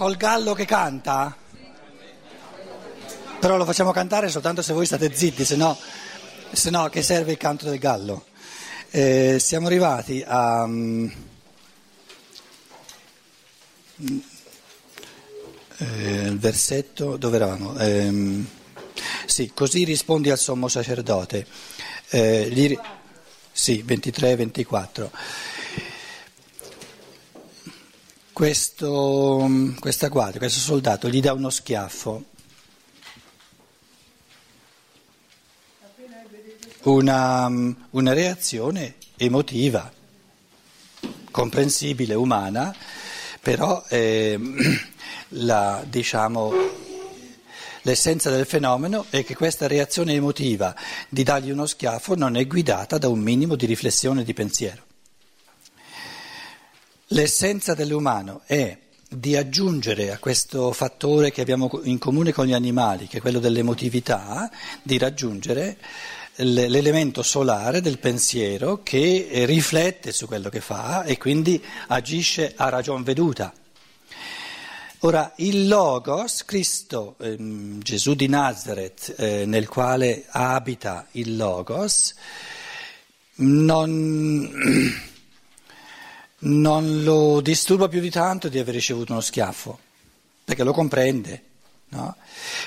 col gallo che canta? Però lo facciamo cantare soltanto se voi state zitti, se no, se no che serve il canto del gallo? Eh, siamo arrivati a... Um, eh, versetto, dove eravamo? Eh, sì, così rispondi al sommo sacerdote. Eh, gli, sì, 23-24. Questo, questa guardia, questo soldato gli dà uno schiaffo, una, una reazione emotiva, comprensibile, umana, però eh, la, diciamo, l'essenza del fenomeno è che questa reazione emotiva di dargli uno schiaffo non è guidata da un minimo di riflessione di pensiero. L'essenza dell'umano è di aggiungere a questo fattore che abbiamo in comune con gli animali, che è quello dell'emotività, di raggiungere l'elemento solare del pensiero che riflette su quello che fa e quindi agisce a ragion veduta. Ora, il Logos, Cristo, ehm, Gesù di Nazareth, eh, nel quale abita il Logos, non non lo disturba più di tanto di aver ricevuto uno schiaffo, perché lo comprende. No?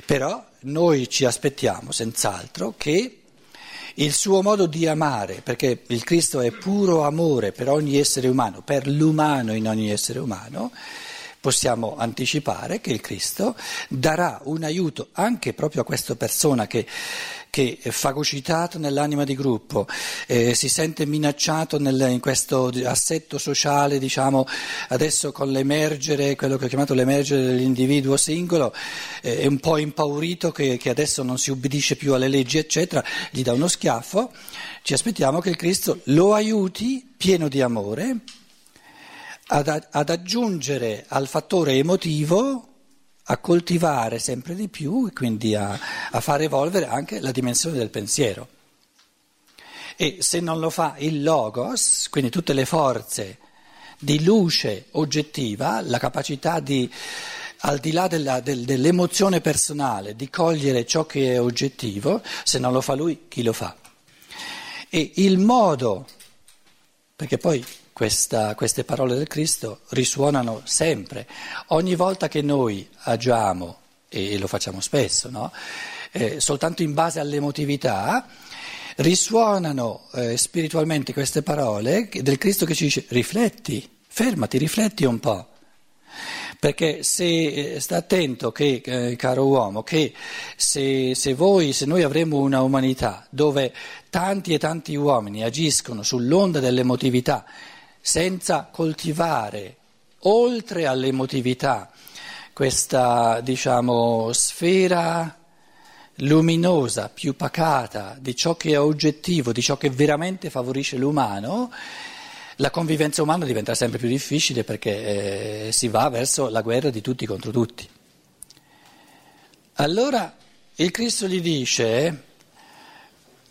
Però noi ci aspettiamo senz'altro che il suo modo di amare, perché il Cristo è puro amore per ogni essere umano, per l'umano in ogni essere umano, possiamo anticipare che il Cristo darà un aiuto anche proprio a questa persona che che è fagocitato nell'anima di gruppo, eh, si sente minacciato nel, in questo assetto sociale, diciamo, adesso con l'emergere, quello che ho chiamato l'emergere dell'individuo singolo, eh, è un po' impaurito che, che adesso non si ubbidisce più alle leggi, eccetera, gli dà uno schiaffo, ci aspettiamo che il Cristo lo aiuti, pieno di amore, ad, ad aggiungere al fattore emotivo a coltivare sempre di più e quindi a, a far evolvere anche la dimensione del pensiero. E se non lo fa il logos, quindi tutte le forze di luce oggettiva, la capacità di, al di là della, del, dell'emozione personale, di cogliere ciò che è oggettivo, se non lo fa lui, chi lo fa? E il modo, perché poi questa, queste parole del Cristo risuonano sempre. Ogni volta che noi agiamo, e lo facciamo spesso, no? eh, soltanto in base all'emotività, risuonano eh, spiritualmente queste parole del Cristo che ci dice rifletti, fermati, rifletti un po'. Perché se eh, sta attento che, eh, caro uomo, che se, se, voi, se noi avremo una umanità dove tanti e tanti uomini agiscono sull'onda dell'emotività senza coltivare oltre all'emotività questa diciamo, sfera luminosa, più pacata di ciò che è oggettivo, di ciò che veramente favorisce l'umano, la convivenza umana diventa sempre più difficile perché eh, si va verso la guerra di tutti contro tutti. Allora il Cristo gli dice,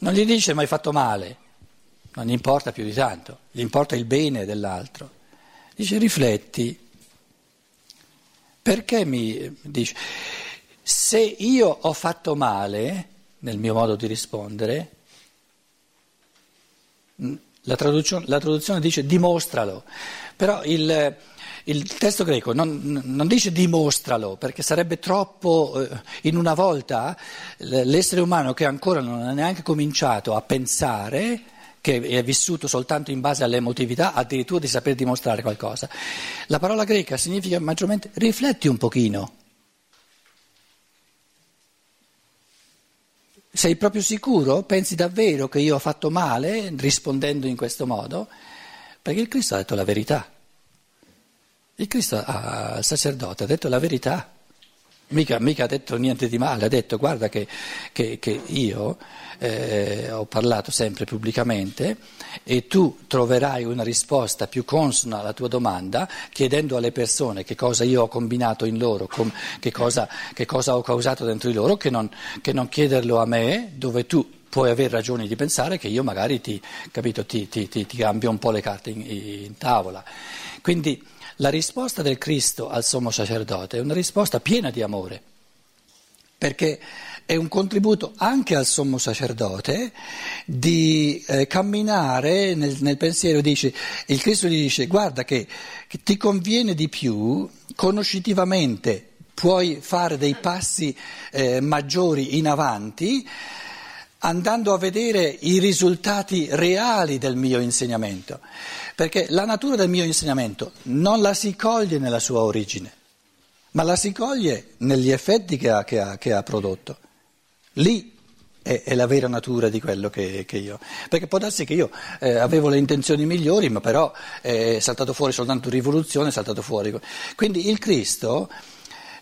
non gli dice ma hai fatto male, non gli importa più di tanto, gli importa il bene dell'altro. Dice rifletti, perché mi dice, se io ho fatto male nel mio modo di rispondere, la traduzione, la traduzione dice dimostralo, però il, il testo greco non, non, dice dimostralo perché sarebbe troppo, eh, in una volta l'essere umano che ancora non ha neanche cominciato a pensare che è vissuto soltanto in base all'emotività, addirittura di saper dimostrare qualcosa. La parola greca significa maggiormente rifletti un pochino. Sei proprio sicuro? Pensi davvero che io ho fatto male rispondendo in questo modo? Perché il Cristo ha detto la verità. Il Cristo al sacerdote ha detto la verità. Mica, mica, ha detto niente di male, ha detto guarda che, che, che io eh, ho parlato sempre pubblicamente e tu troverai una risposta più consona alla tua domanda chiedendo alle persone che cosa io ho combinato in loro, com, che, cosa, che, cosa, ho causato dentro di loro, che non, che non, chiederlo a me dove tu puoi avere ragioni di pensare che io magari ti, capito, ti, ti, ti cambio un po' le carte in, in tavola. Quindi la risposta del Cristo al sommo sacerdote è una risposta piena di amore, perché è un contributo anche al sommo sacerdote di eh, camminare nel, nel, pensiero, dice, il Cristo gli dice guarda che, che ti conviene di più conoscitivamente puoi fare dei passi eh, maggiori in avanti andando a vedere i risultati reali del mio insegnamento, perché la natura del mio insegnamento non la si coglie nella sua origine, ma la si coglie negli effetti che ha, che ha, che ha prodotto. Lì è, è, la vera natura di quello che, che, io. Perché può darsi che io eh, avevo le intenzioni migliori, ma però è saltato fuori soltanto rivoluzione, è saltato fuori. Quindi il Cristo,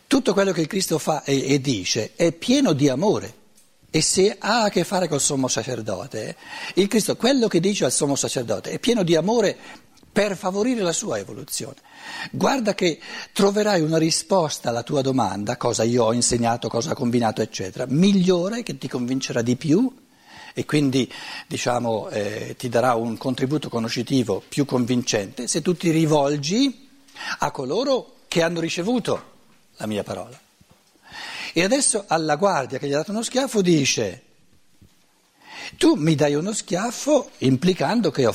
tutto quello che il Cristo fa e, e dice è pieno di amore. E se ha a che fare col sommo sacerdote, il Cristo, quello che dice al sommo sacerdote, è pieno di amore per favorire la sua evoluzione. Guarda che troverai una risposta alla tua domanda, cosa io ho insegnato, cosa ho combinato, eccetera, migliore che ti convincerà di più e quindi diciamo, eh, ti darà un contributo conoscitivo più convincente se tu ti rivolgi a coloro che hanno ricevuto la mia parola. E adesso alla guardia che gli ha dato uno schiaffo dice, tu mi dai uno schiaffo implicando che ho,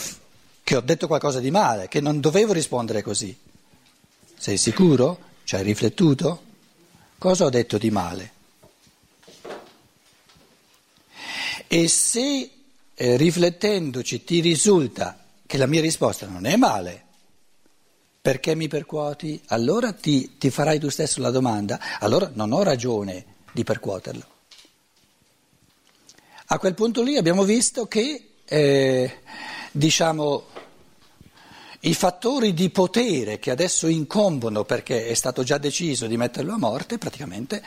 che ho detto qualcosa di male, che non dovevo rispondere così. Sei sicuro? Ci hai riflettuto? Cosa ho detto di male? E se eh, riflettendoci ti risulta che la mia risposta non è male, perché mi percuoti? Allora ti, ti farai tu stesso la domanda, allora non ho ragione di percuoterlo. A quel punto lì abbiamo visto che, eh, diciamo, i fattori di potere che adesso incombono perché è stato già deciso di metterlo a morte praticamente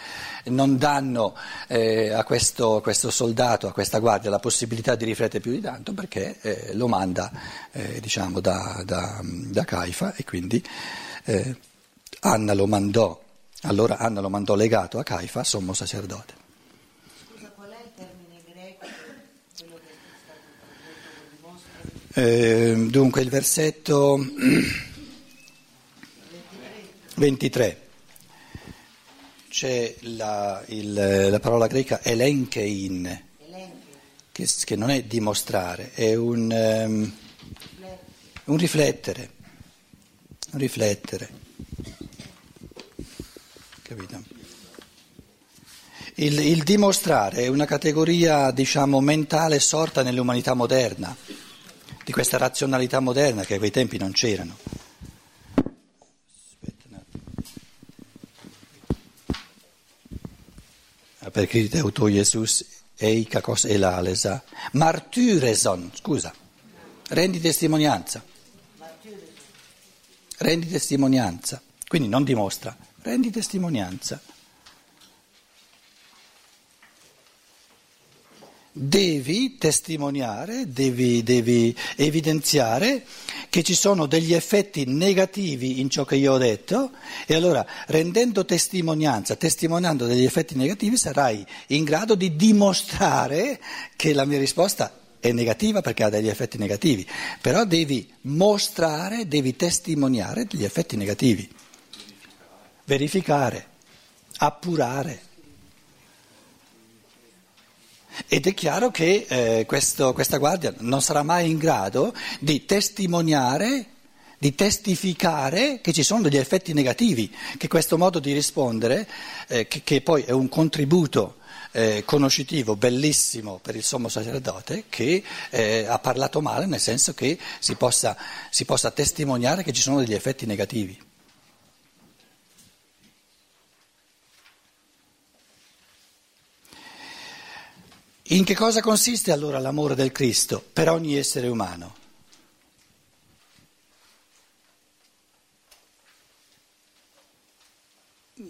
non danno eh, a, questo, a, questo, soldato, a questa guardia la possibilità di riflettere più di tanto perché eh, lo manda eh, diciamo, da, da, da, Caifa e quindi eh, Anna lo mandò, allora Anna lo mandò legato a Caifa, sommo sacerdote. Eh, dunque il versetto 23 c'è la, il, la parola greca elenchein, che, che, non è dimostrare, è un, um, un riflettere, un riflettere. Capito? Il, il dimostrare è una categoria, diciamo, mentale sorta nell'umanità moderna di questa razionalità moderna che a quei tempi non c'erano. Attimo. Perché auto Jesus ei kakos elalesa. Martyreson, scusa, rendi testimonianza. Rendi testimonianza, quindi non dimostra, rendi testimonianza. Devi testimoniare, devi, devi, evidenziare che ci sono degli effetti negativi in ciò che io ho detto e allora rendendo testimonianza, testimoniando degli effetti negativi sarai in grado di dimostrare che la mia risposta è negativa perché ha degli effetti negativi, però devi mostrare, devi testimoniare degli effetti negativi, verificare, appurare. Ed è chiaro che eh, questo, questa guardia non sarà mai in grado di testimoniare, di testificare che ci sono degli effetti negativi, che questo modo di rispondere, eh, che, che, poi è un contributo eh, conoscitivo bellissimo per il sommo sacerdote, che eh, ha parlato male nel senso che si possa, si possa testimoniare che ci sono degli effetti negativi. In che cosa consiste allora l'amore del Cristo per ogni essere umano?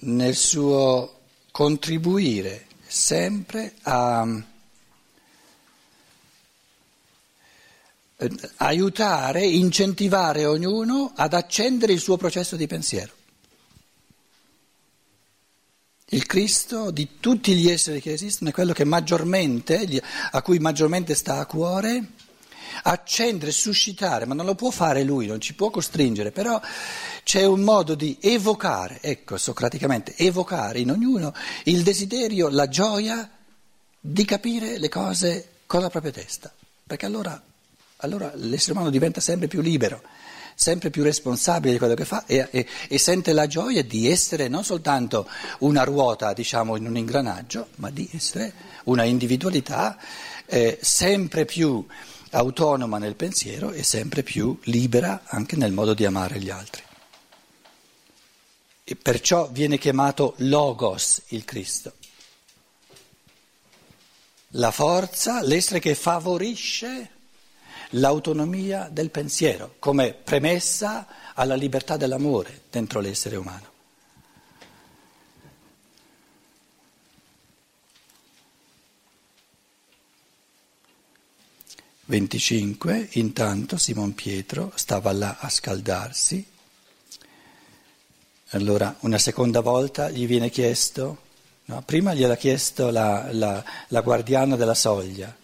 Nel suo contribuire sempre a aiutare, incentivare ognuno ad accendere il suo processo di pensiero. Il Cristo di tutti gli esseri che esistono è quello a cui maggiormente sta a cuore, accendere, suscitare, ma non lo può fare lui, non ci può costringere, però c'è un modo di evocare, ecco, socraticamente, evocare in ognuno il desiderio, la gioia di capire le cose con la propria testa, perché allora, allora l'essere umano diventa sempre più libero, sempre più responsabile di quello che fa e, e, e, sente la gioia di essere non soltanto una ruota, diciamo, in un ingranaggio, ma di essere una individualità eh, sempre più autonoma nel pensiero e sempre più libera anche nel modo di amare gli altri. E perciò viene chiamato Logos il Cristo. La forza, l'essere che favorisce l'autonomia del pensiero come premessa alla libertà dell'amore dentro l'essere umano. Venticinque, intanto Simon Pietro stava là a scaldarsi allora, una seconda volta gli viene chiesto, no? prima gliel'ha chiesto la, la, la, guardiana della soglia,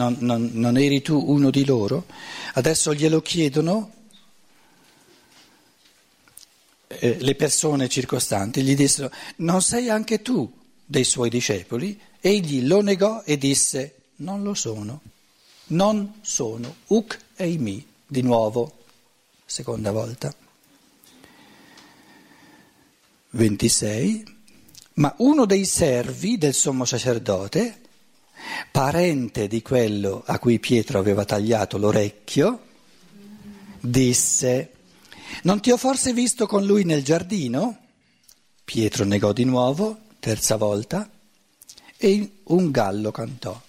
non, non, non eri tu uno di loro? Adesso glielo chiedono eh, le persone circostanti, gli dissero, non sei anche tu dei suoi discepoli? Egli lo negò e disse, non lo sono, non sono, uc eimi, di nuovo, seconda volta. 26, ma uno dei servi del sommo sacerdote, parente di quello a cui Pietro aveva tagliato l'orecchio, disse, non ti ho forse visto con lui nel giardino? Pietro negò di nuovo, terza volta, e un gallo cantò.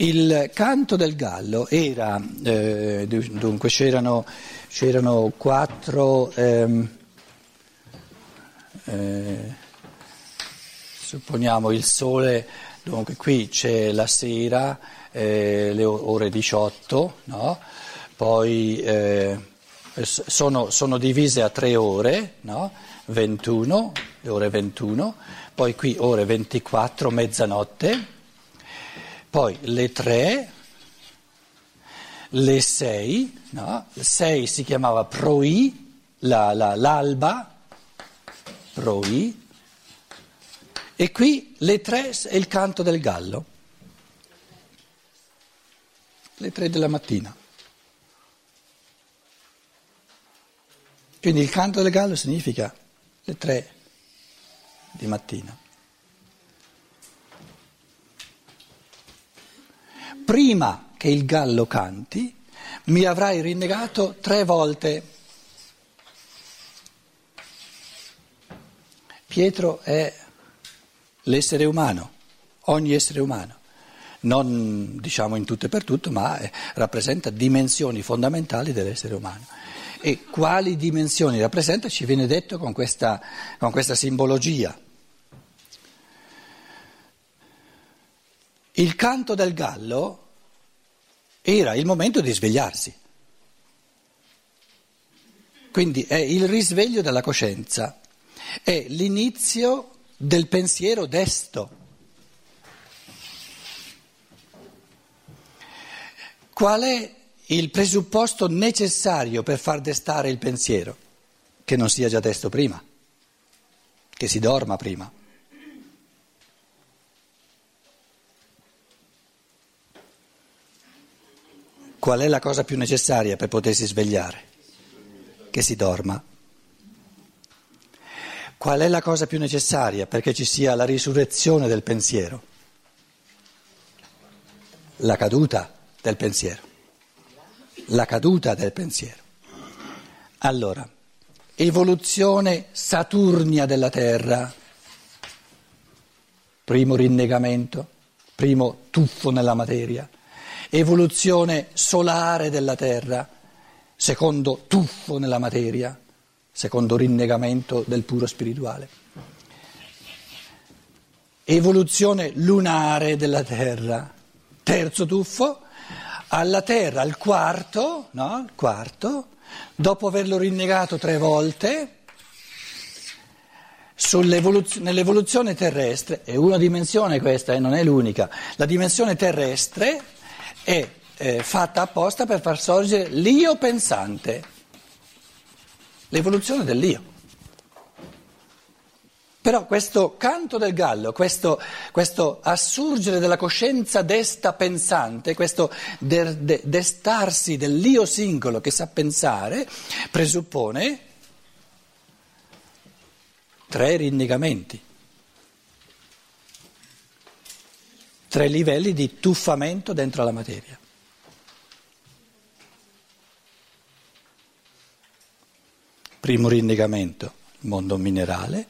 Il canto del gallo era, eh, dunque c'erano, c'erano quattro, ehm, eh, supponiamo il sole, dunque qui c'è la sera, eh, le ore 18, no? poi eh, sono, sono, divise a tre ore, no? 21, le ore 21, poi qui ore 24, mezzanotte. Poi le tre, le sei, no? sei si chiamava proi, la, la, l'alba, proi, e qui le tre è il canto del gallo, le tre della mattina. Quindi il canto del gallo significa le tre di mattina. prima che il gallo canti, mi avrai rinnegato tre volte. Pietro è l'essere umano, ogni essere umano, non diciamo in tutto e per tutto, ma rappresenta dimensioni fondamentali dell'essere umano. E quali dimensioni rappresenta ci viene detto con questa, con questa simbologia. Il canto del gallo era il momento di svegliarsi. Quindi è il risveglio della coscienza, è l'inizio del pensiero desto. Qual è il presupposto necessario per far destare il pensiero? Che non sia già desto prima, che si dorma prima. Qual è la cosa più necessaria per potersi svegliare? Che si dorma. Qual è la cosa più necessaria perché ci sia la risurrezione del pensiero? La caduta del pensiero. La caduta del pensiero. Allora, evoluzione saturnia della Terra, primo rinnegamento, primo tuffo nella materia evoluzione solare della Terra, secondo tuffo nella materia, secondo rinnegamento del puro spirituale. Evoluzione lunare della Terra, terzo tuffo, alla Terra, al quarto, no? Il quarto, dopo averlo rinnegato tre volte, nell'evoluzione terrestre, è una dimensione questa e eh, non è l'unica, la dimensione terrestre è eh, fatta apposta per far sorgere l'io pensante, l'evoluzione dell'io. Però questo canto del gallo, questo, questo assurgere della coscienza desta pensante, questo de, de, destarsi dell'io singolo che sa pensare, presuppone tre rinnegamenti, tre livelli di tuffamento dentro la materia. Primo rinnegamento, mondo minerale.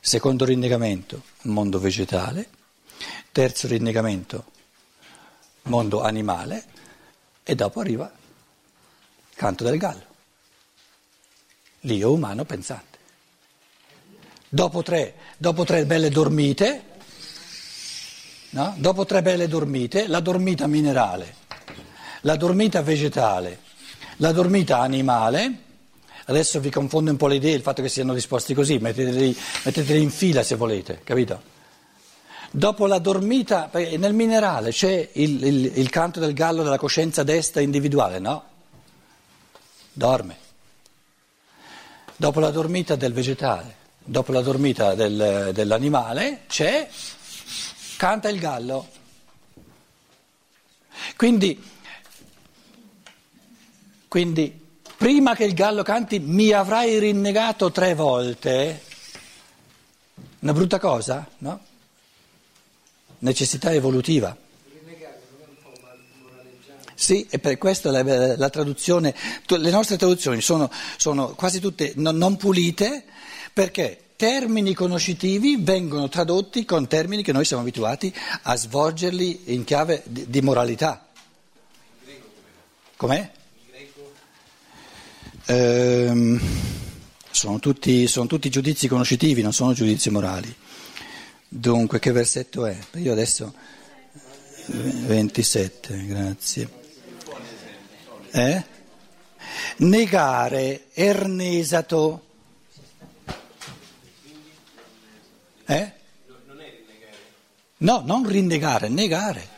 Secondo rinnegamento, mondo vegetale. Terzo rinnegamento, mondo animale. E dopo arriva il canto del gallo l'io umano pensante. Dopo tre, dopo tre belle dormite, no? dopo tre belle dormite, la dormita minerale, la dormita vegetale, la dormita animale, adesso vi confondo un po' le idee, il fatto che siano disposti così, metteteli, metteteli in fila se volete, capito? Dopo la dormita, nel minerale c'è il, il, il canto del gallo della coscienza destra individuale, no? Dorme dopo la dormita del vegetale, dopo la dormita del, dell'animale, c'è, canta il gallo. Quindi, quindi, prima che il gallo canti mi avrai rinnegato tre volte, una brutta cosa, no? Necessità evolutiva. Sì, e per questo la, la traduzione, le nostre traduzioni sono, sono quasi tutte non, non pulite perché termini conoscitivi vengono tradotti con termini che noi siamo abituati a svolgerli in chiave di, di moralità. Com'è? Ehm, sono, tutti, sono tutti giudizi conoscitivi, non sono giudizi morali. Dunque, che versetto è? Io adesso 27, grazie. Eh? Negare, ernesato. Eh? No, non rinnegare, negare.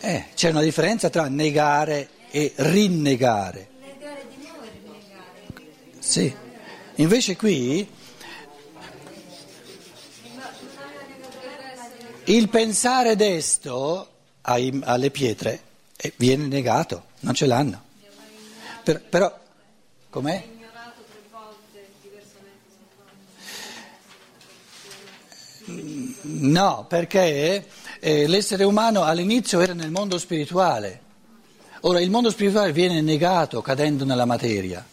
Eh, c'è una differenza tra negare e rinnegare. Negare di nuovo e rinnegare. Sì. Invece qui il pensare desto alle pietre e viene negato, non ce l'hanno. Per, però, com'è? No, perché eh, l'essere umano all'inizio era nel mondo spirituale. Ora il mondo spirituale viene negato cadendo nella materia.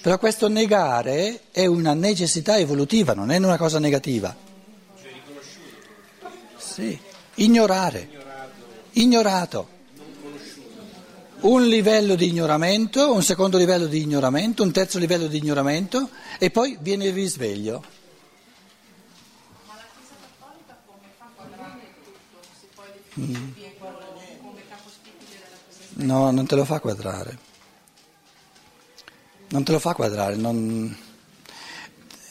Però questo negare è una necessità evolutiva, non è una cosa negativa. Sì, ignorare, ignorato un livello di ignoramento, un secondo livello di ignoramento, un terzo livello di ignoramento e poi viene il risveglio. Ma la Chiesa Cattolica come fa a quadrare tutto? Se poi definisce mm. come capostipite della presenza? No, non te lo fa quadrare. Non te lo fa quadrare, non...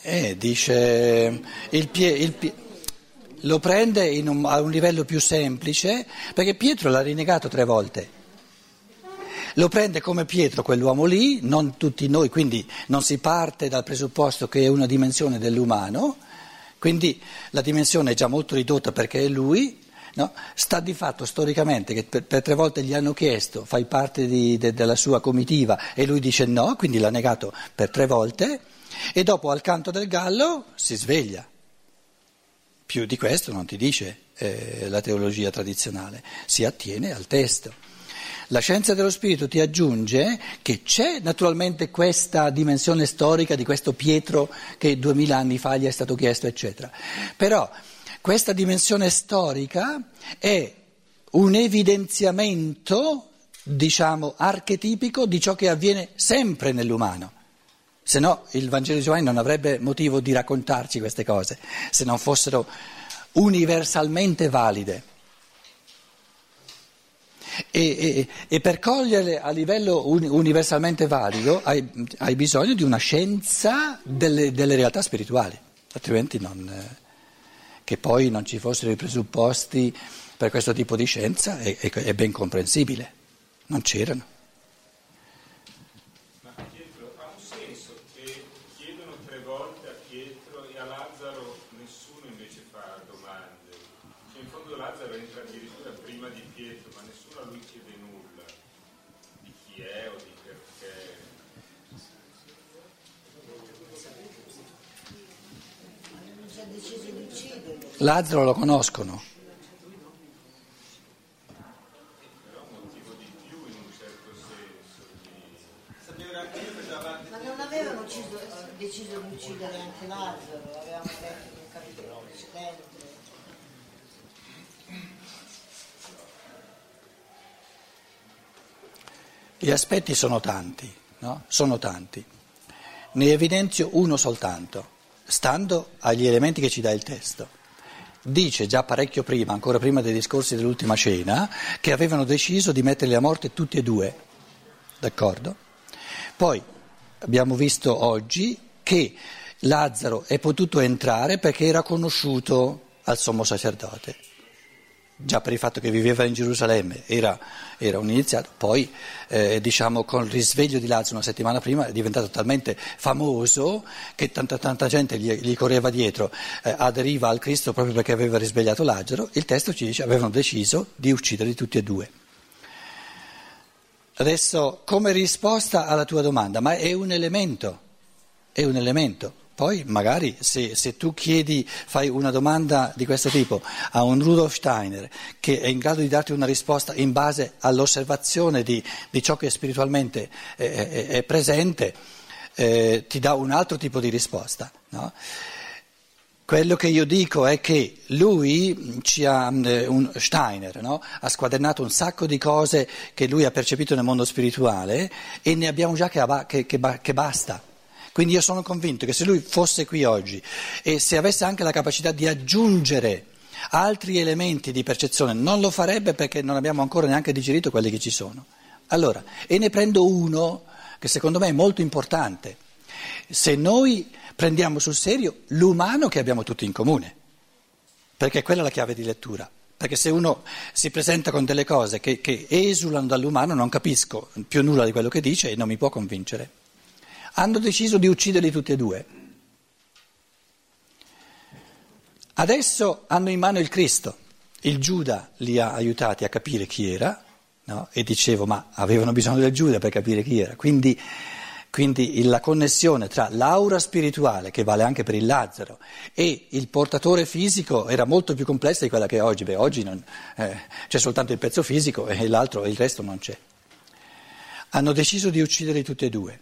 Eh, dice il pie, il pie, lo prende un, a un livello più semplice perché Pietro l'ha rinnegato tre volte. Lo prende come Pietro quell'uomo lì, non tutti noi, quindi non si parte dal presupposto che è una dimensione dell'umano, quindi la dimensione è già molto ridotta perché è lui, no? sta di fatto storicamente che per, per, tre volte gli hanno chiesto fai parte di, de, della sua comitiva e lui dice no, quindi l'ha negato per tre volte e dopo al canto del gallo si sveglia. Più di questo non ti dice eh, la teologia tradizionale, si attiene al testo. La scienza dello spirito ti aggiunge che c'è naturalmente questa dimensione storica di questo Pietro che duemila anni fa gli è stato chiesto, eccetera. Però questa dimensione storica è un evidenziamento, diciamo, archetipico di ciò che avviene sempre nell'umano. Se no il Vangelo di Giovanni non avrebbe motivo di raccontarci queste cose, se non fossero universalmente valide. E, e, e, per coglierle a livello universalmente valido hai, hai bisogno di una scienza delle, delle realtà spirituali, altrimenti non, eh, che poi non ci fossero i presupposti per questo tipo di scienza è, è, ben comprensibile, non c'erano. Lazzaro lo conoscono. Ma non avevano ucciso, deciso di uccidere anche Lazzaro, avevamo detto un capitolo precedente. Gli aspetti sono tanti, no? Sono tanti. Ne evidenzio uno soltanto, stando agli elementi che ci dà il testo dice già parecchio prima, ancora prima dei discorsi dell'ultima cena, che avevano deciso di metterli a morte tutti e due. D'accordo? Poi abbiamo visto oggi che Lazzaro è potuto entrare perché era conosciuto al sommo sacerdote già per il fatto che viveva in Gerusalemme era, era un iniziato, poi eh, diciamo con il risveglio di Lazzaro una settimana prima è diventato talmente famoso che tanta, tanta gente gli, gli, correva dietro, eh, aderiva al Cristo proprio perché aveva risvegliato Lazzaro, il testo ci dice avevano deciso di ucciderli tutti e due. Adesso come risposta alla tua domanda, ma è un elemento, è un elemento. Poi magari se, se, tu chiedi, fai una domanda di questo tipo a un Rudolf Steiner che è in grado di darti una risposta in base all'osservazione di, di ciò che spiritualmente è, è, è presente, eh, ti dà un altro tipo di risposta. No? Quello che io dico è che lui ci ha, un Steiner, no? ha squadernato un sacco di cose che lui ha percepito nel mondo spirituale e ne abbiamo già che, che, che basta. Quindi io sono convinto che se lui fosse qui oggi e se avesse anche la capacità di aggiungere altri elementi di percezione, non lo farebbe perché non abbiamo ancora neanche digerito quelli che ci sono. Allora, e ne prendo uno che secondo me è molto importante. Se noi prendiamo sul serio l'umano che abbiamo tutti in comune, perché quella è la chiave di lettura. Perché se uno si presenta con delle cose che, che esulano dall'umano non capisco più nulla di quello che dice e non mi può convincere hanno deciso di ucciderli tutti e due. Adesso hanno in mano il Cristo. Il Giuda li ha aiutati a capire chi era, no? e dicevo, ma avevano bisogno del Giuda per capire chi era. Quindi, quindi la connessione tra l'aura spirituale, che vale anche per il Lazzaro, e il portatore fisico era molto più complessa di quella che è oggi. Beh, oggi non, eh, c'è soltanto il pezzo fisico e l'altro, il resto non c'è. Hanno deciso di ucciderli tutti e due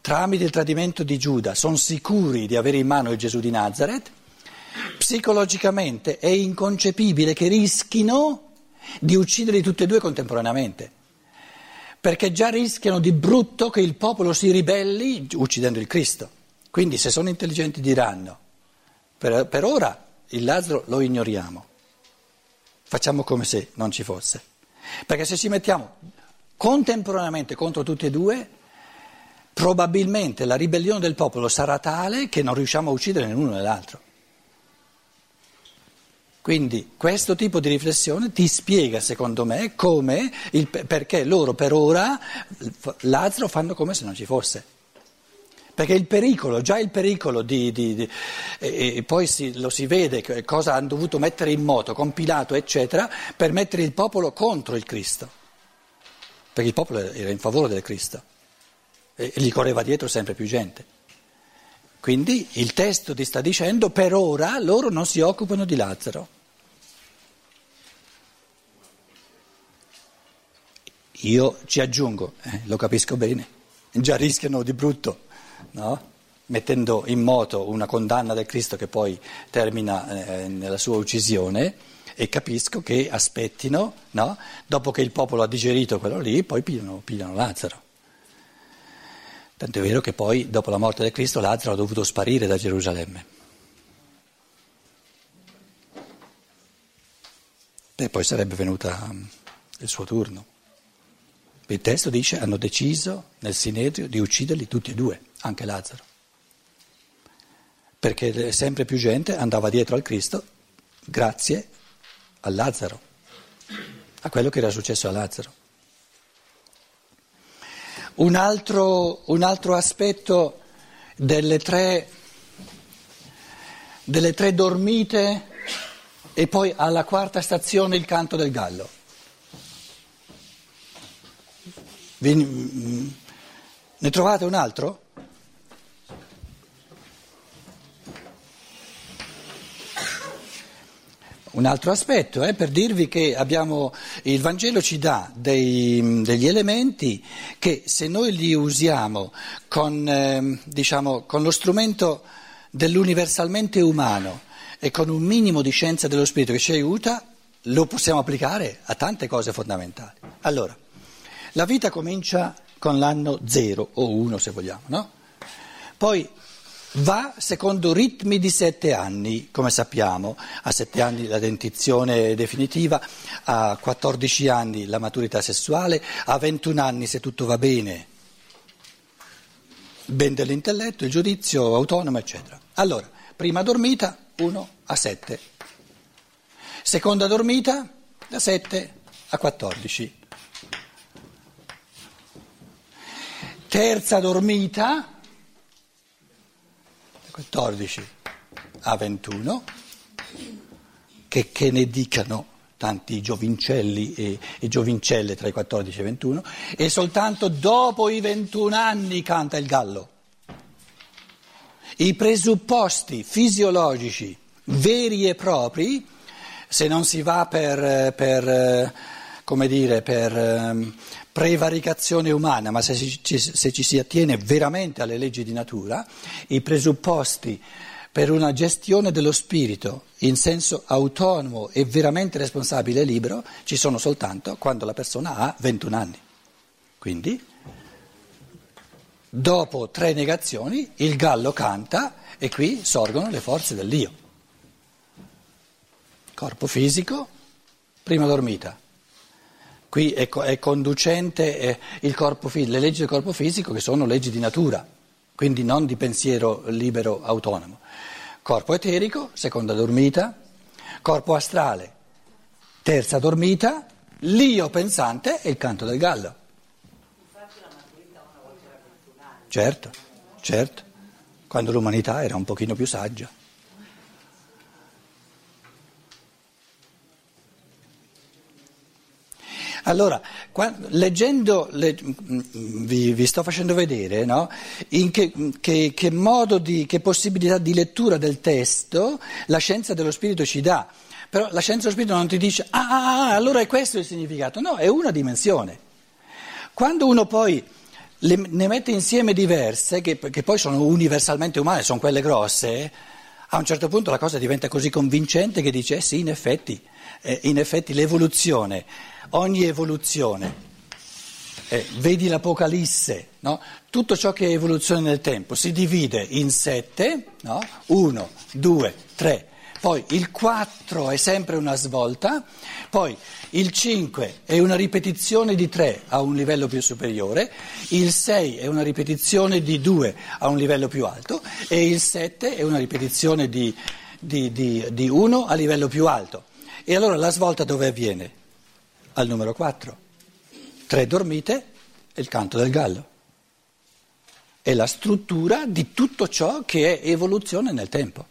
tramite il tradimento di Giuda, sono sicuri di avere in mano il Gesù di Nazareth, psicologicamente è inconcepibile che rischino di ucciderli tutti e due contemporaneamente, perché già rischiano di brutto che il popolo si ribelli uccidendo il Cristo. Quindi se sono intelligenti diranno, per, per ora il Lazzaro lo ignoriamo, facciamo come se non ci fosse, perché se ci mettiamo contemporaneamente contro tutti e due, probabilmente la ribellione del popolo sarà tale che non riusciamo a uccidere né l'uno né l'altro. Quindi questo tipo di riflessione ti spiega, secondo me, come il, perché loro per ora Lazzaro fanno come se non ci fosse. Perché il pericolo, già il pericolo di... di, di e, poi si, lo si vede cosa hanno dovuto mettere in moto, compilato, eccetera, per mettere il popolo contro il Cristo. Perché il popolo era in favore del Cristo e gli correva dietro sempre più gente. Quindi il testo ti sta dicendo per ora loro non si occupano di Lazzaro. Io ci aggiungo, eh, lo capisco bene, già rischiano di brutto, no? mettendo in moto una condanna del Cristo che poi termina eh, nella sua uccisione e capisco che aspettino, no? dopo che il popolo ha digerito quello lì, poi pigliano, pigliano Lazzaro. Tanto è vero che poi, dopo la morte del Cristo, Lazzaro ha dovuto sparire da Gerusalemme. E poi sarebbe venuta il suo turno. Il testo dice hanno deciso nel Sinedrio di ucciderli tutti e due, anche Lazzaro. Perché sempre più gente andava dietro al Cristo grazie a Lazzaro, a quello che era successo a Lazzaro. Un altro, un altro aspetto delle tre, delle tre dormite e poi alla quarta stazione il canto del gallo. Ne trovate un altro? Un altro aspetto eh, per dirvi che abbiamo, il Vangelo ci dà dei, degli elementi che se noi li usiamo con, eh, diciamo, con lo strumento dell'universalmente umano e con un minimo di scienza dello spirito che ci aiuta, lo possiamo applicare a tante cose fondamentali. Allora, la vita comincia con l'anno zero o uno se vogliamo, no? Poi va secondo ritmi di sette anni, come sappiamo, a sette anni la dentizione definitiva, a 14 anni la maturità sessuale, a 21 anni se tutto va bene, ben dell'intelletto, il giudizio autonomo, eccetera. Allora, prima dormita 1 a 7, seconda dormita da 7 a 14, terza dormita 14 a 21, che, che ne dicano tanti giovincelli e, e, giovincelle tra i 14 e i 21, e soltanto dopo i 21 anni canta il gallo. I presupposti fisiologici veri e propri, se non si va per, per come dire, per ehm, prevaricazione umana, ma se ci, se ci si attiene veramente alle leggi di natura, i presupposti per una gestione dello spirito in senso autonomo e veramente responsabile e libero ci sono soltanto quando la persona ha 21 anni. Quindi, dopo tre negazioni, il gallo canta e qui sorgono le forze dell'io. Corpo fisico, prima dormita. Qui è, è conducente è corpo, le leggi del corpo fisico che sono leggi di natura, quindi non di pensiero libero autonomo. Corpo eterico, seconda dormita, corpo astrale, terza dormita, l'io pensante e il canto del gallo. Certo, certo, quando l'umanità era un pochino più saggia. Allora, quando, leggendo, le, vi, vi, sto facendo vedere no? che, che, che modo di, che possibilità di lettura del testo la scienza dello spirito ci dà. Però la scienza dello spirito non ti dice, ah, ah, ah, allora è questo il significato. No, è una dimensione. Quando uno poi le, ne mette insieme diverse, che, che, poi sono universalmente umane, sono quelle grosse, a un certo punto la cosa diventa così convincente che dice, eh sì, in effetti, eh, in effetti l'evoluzione ogni evoluzione. Eh, vedi l'Apocalisse, no? tutto ciò che è evoluzione nel tempo si divide in sette, no? uno, due, tre, poi il 4 è sempre una svolta, poi il 5 è una ripetizione di 3 a un livello più superiore, il 6 è una ripetizione di 2 a un livello più alto e il 7 è una ripetizione di, di, di, di 1 a livello più alto. E allora la svolta dove avviene? al numero 4. Tre dormite e il canto del gallo. È la struttura di tutto ciò che è evoluzione nel tempo.